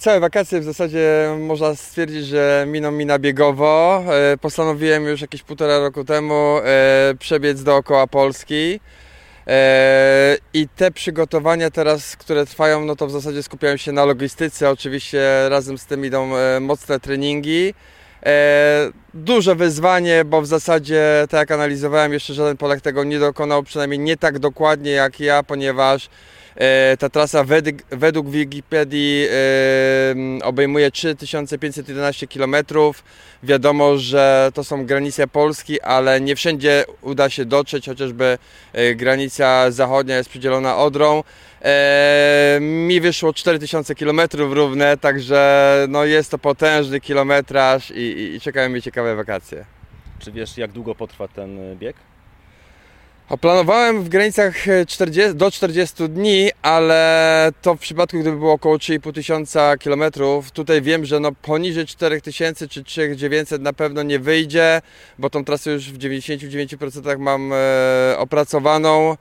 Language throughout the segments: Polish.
Całe wakacje w zasadzie można stwierdzić, że miną mi na biegowo. E, Postanowiłem już jakieś półtora roku temu e, przebiec dookoła Polski. E, I te przygotowania teraz, które trwają, no to w zasadzie skupiają się na logistyce. Oczywiście razem z tym idą mocne treningi. Duże wyzwanie, bo w zasadzie, tak jak analizowałem, jeszcze żaden Polak tego nie dokonał, przynajmniej nie tak dokładnie jak ja, ponieważ ta trasa według, według Wikipedii e, obejmuje 3511 km. Wiadomo, że to są granice Polski, ale nie wszędzie uda się dotrzeć, chociażby e, granica zachodnia jest przydzielona Odrą. E, mi wyszło 4000 km równe, także no jest to potężny kilometraż i, i, i czekają mnie ciekawe wakacje. Czy wiesz, jak długo potrwa ten bieg? Planowałem w granicach 40, do 40 dni, ale to w przypadku, gdyby było około 3,5 tysiąca kilometrów, tutaj wiem, że no poniżej 4000 czy 3900 na pewno nie wyjdzie, bo tą trasę już w 99% mam e, opracowaną.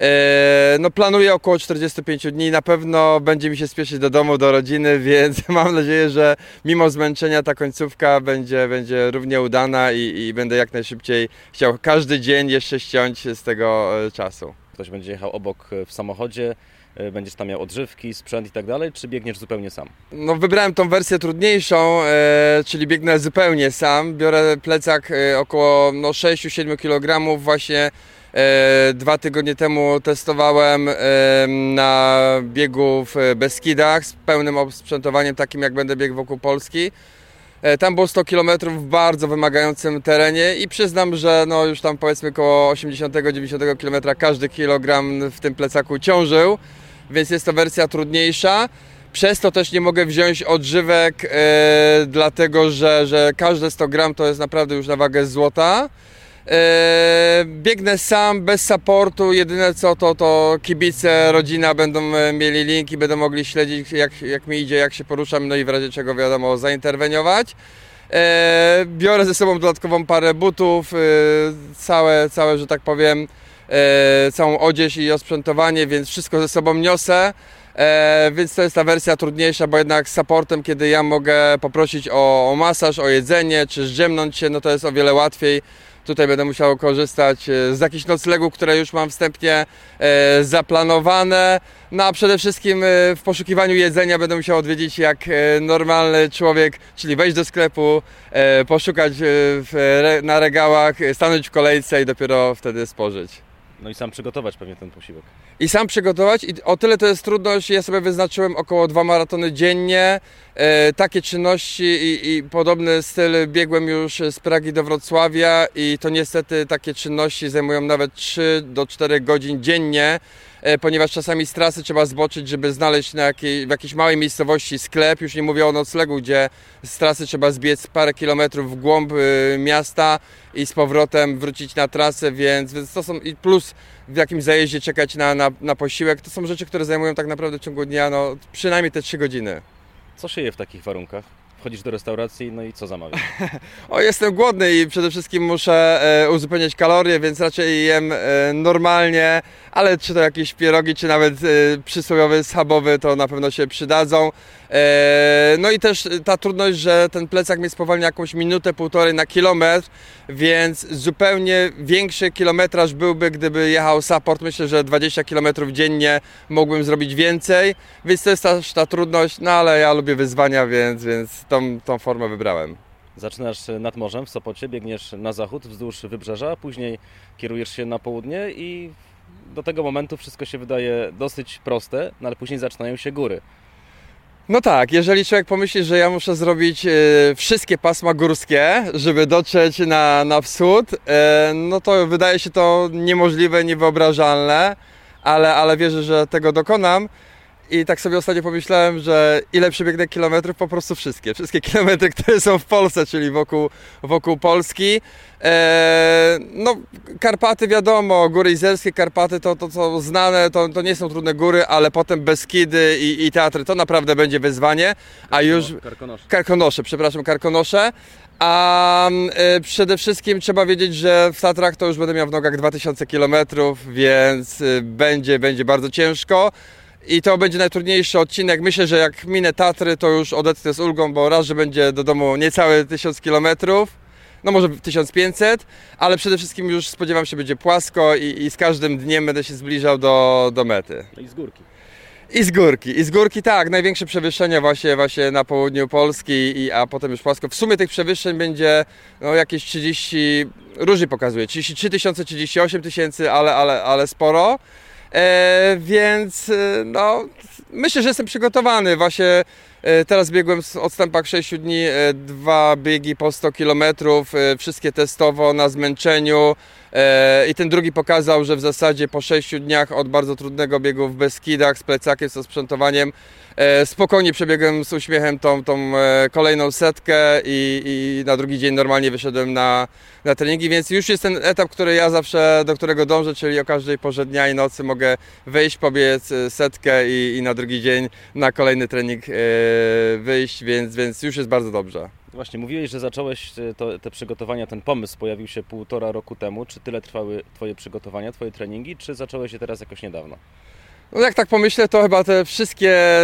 E, no planuję około 45 dni, na pewno będzie mi się spieszyć do domu, do rodziny, więc mam nadzieję, że mimo zmęczenia ta końcówka będzie, będzie równie udana i, i będę jak najszybciej chciał każdy dzień jeszcze ściąć z tego e, czasu. Ktoś będzie jechał obok e, w samochodzie, będziesz tam miał odżywki, sprzęt i tak dalej, czy biegniesz zupełnie sam? No wybrałem tą wersję trudniejszą, e, czyli biegnę zupełnie sam. Biorę plecak e, około no, 6-7 kg właśnie E, Dwa tygodnie temu testowałem e, na biegu w Beskidach z pełnym osprzętowaniem, takim jak będę biegł wokół Polski. E, Tam było 100 km w bardzo wymagającym terenie i przyznam, że no już tam powiedzmy około 80-90 km każdy kilogram w tym plecaku ciążył, więc jest to wersja trudniejsza. Przez to też nie mogę wziąć odżywek, e, dlatego że, że każde 100 gram to jest naprawdę już na wagę złota. E, Biegnę sam, bez supportu, jedyne co to, to kibice, rodzina będą e, mieli linki, będą mogli śledzić jak, jak mi idzie, jak się poruszam, no i w razie czego wiadomo zainterweniować. Biorę ze sobą dodatkową parę butów, całe, całe, że tak powiem, całą odzież i osprzętowanie, więc wszystko ze sobą niosę. E, więc to jest ta wersja trudniejsza, bo jednak z supportem, kiedy ja mogę poprosić o, o masaż, o jedzenie, czy zdziemnąć się, no to jest o wiele łatwiej. Tutaj będę musiał korzystać e, z jakichś noclegów, które już mam wstępnie e, zaplanowane. No a przede wszystkim e, w poszukiwaniu jedzenia będę musiał odwiedzić jak e, normalny człowiek, czyli wejść do sklepu, e, poszukać e, w, na regałach, e, stanąć w kolejce i dopiero wtedy spożyć. No i sam przygotować pewnie ten posiłek. I sam przygotować i o tyle to jest trudność, ja sobie wyznaczyłem około dwa maratony dziennie. E, takie czynności i, i podobny styl biegłem już z Pragi do Wrocławia i to niestety takie czynności zajmują nawet 3 do 4 godzin dziennie, ponieważ czasami z trasy trzeba zboczyć, żeby znaleźć na jakiej, w jakiejś małej miejscowości sklep. Już nie mówię o noclegu, gdzie z trasy trzeba zbiec parę kilometrów w głąb e, miasta i z powrotem wrócić na trasę, więc, więc to są i plus w jakimś zajeździe czekać na, na, na posiłek. To są rzeczy, które zajmują tak naprawdę w ciągu dnia no, przynajmniej te 3 godziny. Co się je w takich warunkach? Wchodzisz do restauracji, no i co zamawiasz? O, jestem głodny i przede wszystkim muszę e, uzupełniać kalorie, więc raczej jem e, normalnie, ale czy to jakieś pierogi, czy nawet e, przysłowiowy schabowy, to na pewno się przydadzą. E, no i też ta trudność, że ten plecak mnie spowalnia jakąś minutę, półtorej na kilometr, więc zupełnie większy kilometraż byłby, gdyby jechał support. Myślę, że 20 km dziennie mógłbym zrobić więcej, więc to jest też ta trudność, no ale ja lubię wyzwania, więc, więc tą, tą formę wybrałem. Zaczynasz nad morzem w Sopocie, biegniesz na zachód wzdłuż wybrzeża, później kierujesz się na południe i do tego momentu wszystko się wydaje dosyć proste, no ale później zaczynają się góry. No tak, jeżeli człowiek pomyśli, że ja muszę zrobić e, wszystkie pasma górskie, żeby dotrzeć na, na wschód, e, no to wydaje się to niemożliwe, niewyobrażalne, ale, ale wierzę, że tego dokonam. I tak sobie ostatnio pomyślałem, że ile przebiegnę kilometrów, po prostu wszystkie. Wszystkie kilometry, które są w Polsce, czyli wokół, wokół Polski. E, no, Karpaty wiadomo, góry izerskie, Karpaty to, to co znane, to, to nie są trudne góry, ale potem Beskidy i, i teatry, to naprawdę będzie wyzwanie. A już... Karkonosze. Karkonosze, przepraszam, Karkonosze. A e, przede wszystkim trzeba wiedzieć, że w Tatrach to już będę miał w nogach 2000 km, więc e, będzie, będzie bardzo ciężko. I to będzie najtrudniejszy odcinek. Myślę, że jak minę Tatry, to już odetnę z ulgą, bo raz, że będzie do domu niecałe 1000 km, no może 1500, ale przede wszystkim już spodziewam się, będzie płasko i, i z każdym dniem będę się zbliżał do, do mety. No i z górki. I z górki, i z górki tak, największe przewyższenia właśnie, właśnie na południu Polski, i, a potem już płasko. W sumie tych przewyższeń będzie no, jakieś 30, różnie pokazuje, 33 tysiące, 38 tysięcy, ale, ale, ale sporo. E, więc e, no, myślę, że jestem przygotowany. Właśnie teraz biegłem w odstępach 6 dni, e, dwa biegi po 100 km, e, wszystkie testowo na zmęczeniu. E, I ten drugi pokazał, że w zasadzie po 6 dniach od bardzo trudnego biegu w Beskidach z plecakiem, z sprzętowaniem, e, spokojnie przebiegłem z uśmiechem tą, tą e, kolejną setkę i, i na drugi dzień normalnie wyszedłem na, na treningi, więc już jest ten etap, który ja zawsze, do którego dążę, czyli o każdej porze dnia i nocy mogę wejść, pobiec e, setkę i, i na drugi dzień na kolejny trening e, wyjść, więc, więc już jest bardzo dobrze. Właśnie, mówiłeś, że zacząłeś e, to, te przygotowania, ten pomysł pojawił się półtora roku temu. Czy tyle trwały Twoje przygotowania, Twoje treningi, czy zacząłeś je teraz jakoś niedawno? No jak tak pomyślę, to chyba te wszystkie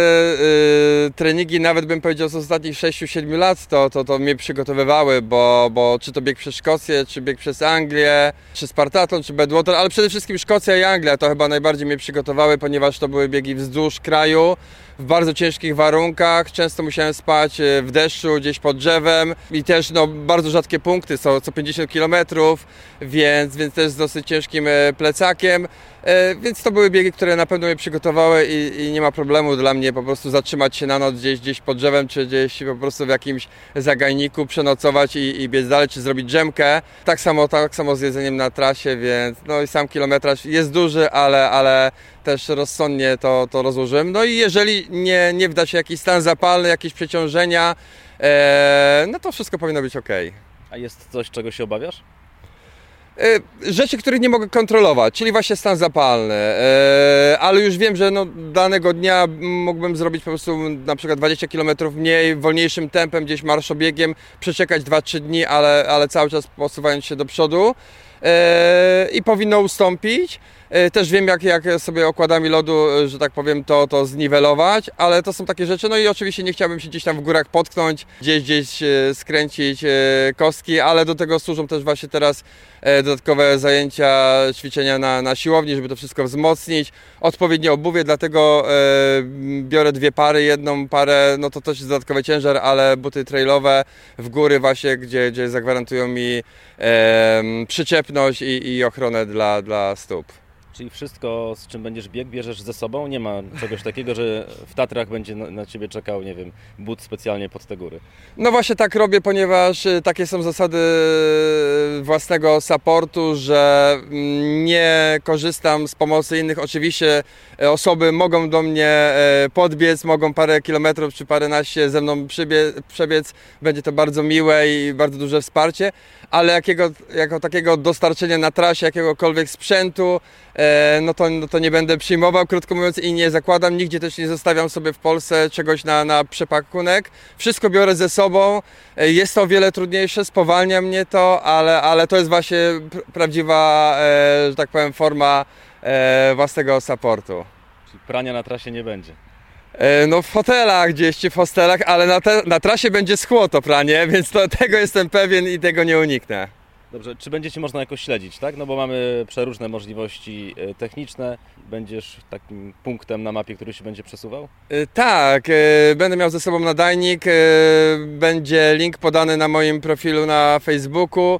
y, treningi, nawet bym powiedział z ostatnich 6-7 lat, to, to, to mnie przygotowywały, bo, bo czy to bieg przez Szkocję, czy bieg przez Anglię, czy Spartaton, czy Badwater, ale przede wszystkim Szkocja i Anglia to chyba najbardziej mnie przygotowały, ponieważ to były biegi wzdłuż kraju, w bardzo ciężkich warunkach, często musiałem spać y, w deszczu, gdzieś pod drzewem i też no, bardzo rzadkie punkty, są co 50 km, więc, więc też z dosyć ciężkim e, plecakiem. E, Więc to były biegi, które na pewno mnie przygotowały i, i nie ma problemu dla mnie po prostu zatrzymać się na noc gdzieś, gdzieś pod drzewem, czy gdzieś po prostu w jakimś zagajniku, przenocować i, i biec dalej, czy zrobić drzemkę. Tak samo, tak samo z jedzeniem na trasie, więc no i sam kilometraż jest duży, ale, ale też rozsądnie to, to rozłożyłem. No i jeżeli nie, nie wda się jakiś stan zapalny, jakieś przeciążenia, e, no to wszystko powinno być ok. A jest coś, czego się obawiasz? E, Rzeczy, których nie mogę kontrolować, czyli właśnie stan zapalny, E, ale już wiem, że no, danego dnia mógłbym zrobić po prostu na przykład 20 km mniej, wolniejszym tempem, gdzieś marszobiegiem, przeczekać 2-3 dni, ale, ale cały czas posuwając się do przodu E, i powinno ustąpić. E, Też wiem, jak, jak sobie okładami lodu, e, że tak powiem, to, to zniwelować, ale to są takie rzeczy. No i oczywiście nie chciałbym się gdzieś tam w górach potknąć, gdzieś, gdzieś e, skręcić kostki, ale do tego służą też właśnie teraz dodatkowe zajęcia, ćwiczenia na, na siłowni, żeby to wszystko wzmocnić. Odpowiednie obuwie, dlatego biorę dwie pary, jedną parę, no to też jest dodatkowy ciężar, ale buty trailowe w góry właśnie, gdzie, gdzie zagwarantują mi przyczepność i, i ochronę dla, dla stóp. Czyli wszystko, z czym będziesz biegł, bierzesz ze sobą? Nie ma czegoś takiego, że w Tatrach będzie na, Ciebie czekał, nie wiem, but specjalnie pod te góry. No właśnie tak robię, ponieważ y, takie są zasady y, własnego supportu, że mm, nie korzystam z pomocy innych. Oczywiście e, osoby mogą do mnie podbiec, mogą parę kilometrów czy paręnaście ze mną przebiec. Będzie to bardzo miłe i bardzo duże wsparcie, ale jakiego, jako takiego dostarczenia na trasie jakiegokolwiek sprzętu, e, no to, no to nie będę przyjmował, krótko mówiąc, i nie zakładam. Nigdzie też nie zostawiam sobie w Polsce czegoś na, na przepakunek. Wszystko biorę ze sobą. E, Jest to o wiele trudniejsze, spowalnia mnie to, ale, ale to jest właśnie pr- prawdziwa, e, że tak powiem, forma własnego supportu. Czyli prania na trasie nie będzie. E, No w hotelach gdzieś czy w hostelach, ale na, te, na trasie będzie schło to pranie, więc to, tego jestem pewien i tego nie uniknę. Dobrze, czy będzie Cię można jakoś śledzić, tak? No bo mamy przeróżne możliwości e, techniczne. Będziesz takim punktem na mapie, który się będzie przesuwał? E, Tak, e, będę miał ze sobą nadajnik, będzie link podany na moim profilu na Facebooku.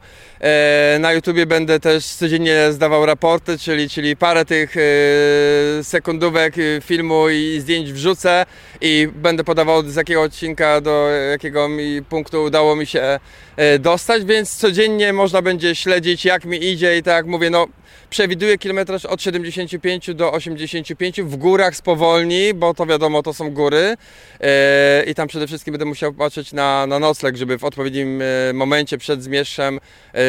Na YouTubie będę też codziennie zdawał raporty, czyli, czyli parę tych sekundówek filmu i zdjęć wrzucę i będę podawał z jakiego odcinka do jakiego mi punktu udało mi się dostać, więc codziennie można będzie śledzić jak mi idzie i tak jak mówię, no przewiduję kilometraż od 75 do 85 w górach spowolni, bo to wiadomo, to są góry e, i tam przede wszystkim będę musiał patrzeć na, na nocleg, żeby w odpowiednim e, momencie przed zmierzchem e,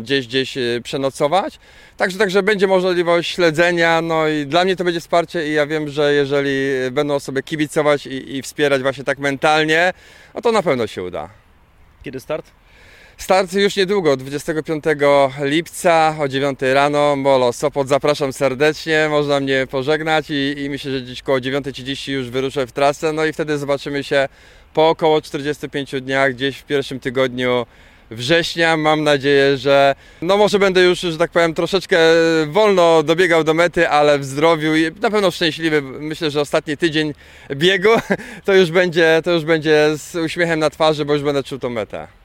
gdzieś, gdzieś przenocować. Także, także będzie możliwość śledzenia, no i dla mnie to będzie wsparcie i ja wiem, że jeżeli będą sobie kibicować i, i wspierać właśnie tak mentalnie, no to na pewno się uda. Kiedy start? Start już niedługo, 25 lipca o 9 rano, Molo Sopot, zapraszam serdecznie, można mnie pożegnać i, i myślę, że gdzieś koło 9.30 już wyruszę w trasę, no i wtedy zobaczymy się po około 45 dniach, gdzieś w pierwszym tygodniu września. Mam nadzieję, że no może będę już, że tak powiem, troszeczkę wolno dobiegał do mety, ale w zdrowiu i na pewno szczęśliwy. Myślę, że ostatni tydzień biegu to już będzie, to już będzie z uśmiechem na twarzy, bo już będę czuł tą metę.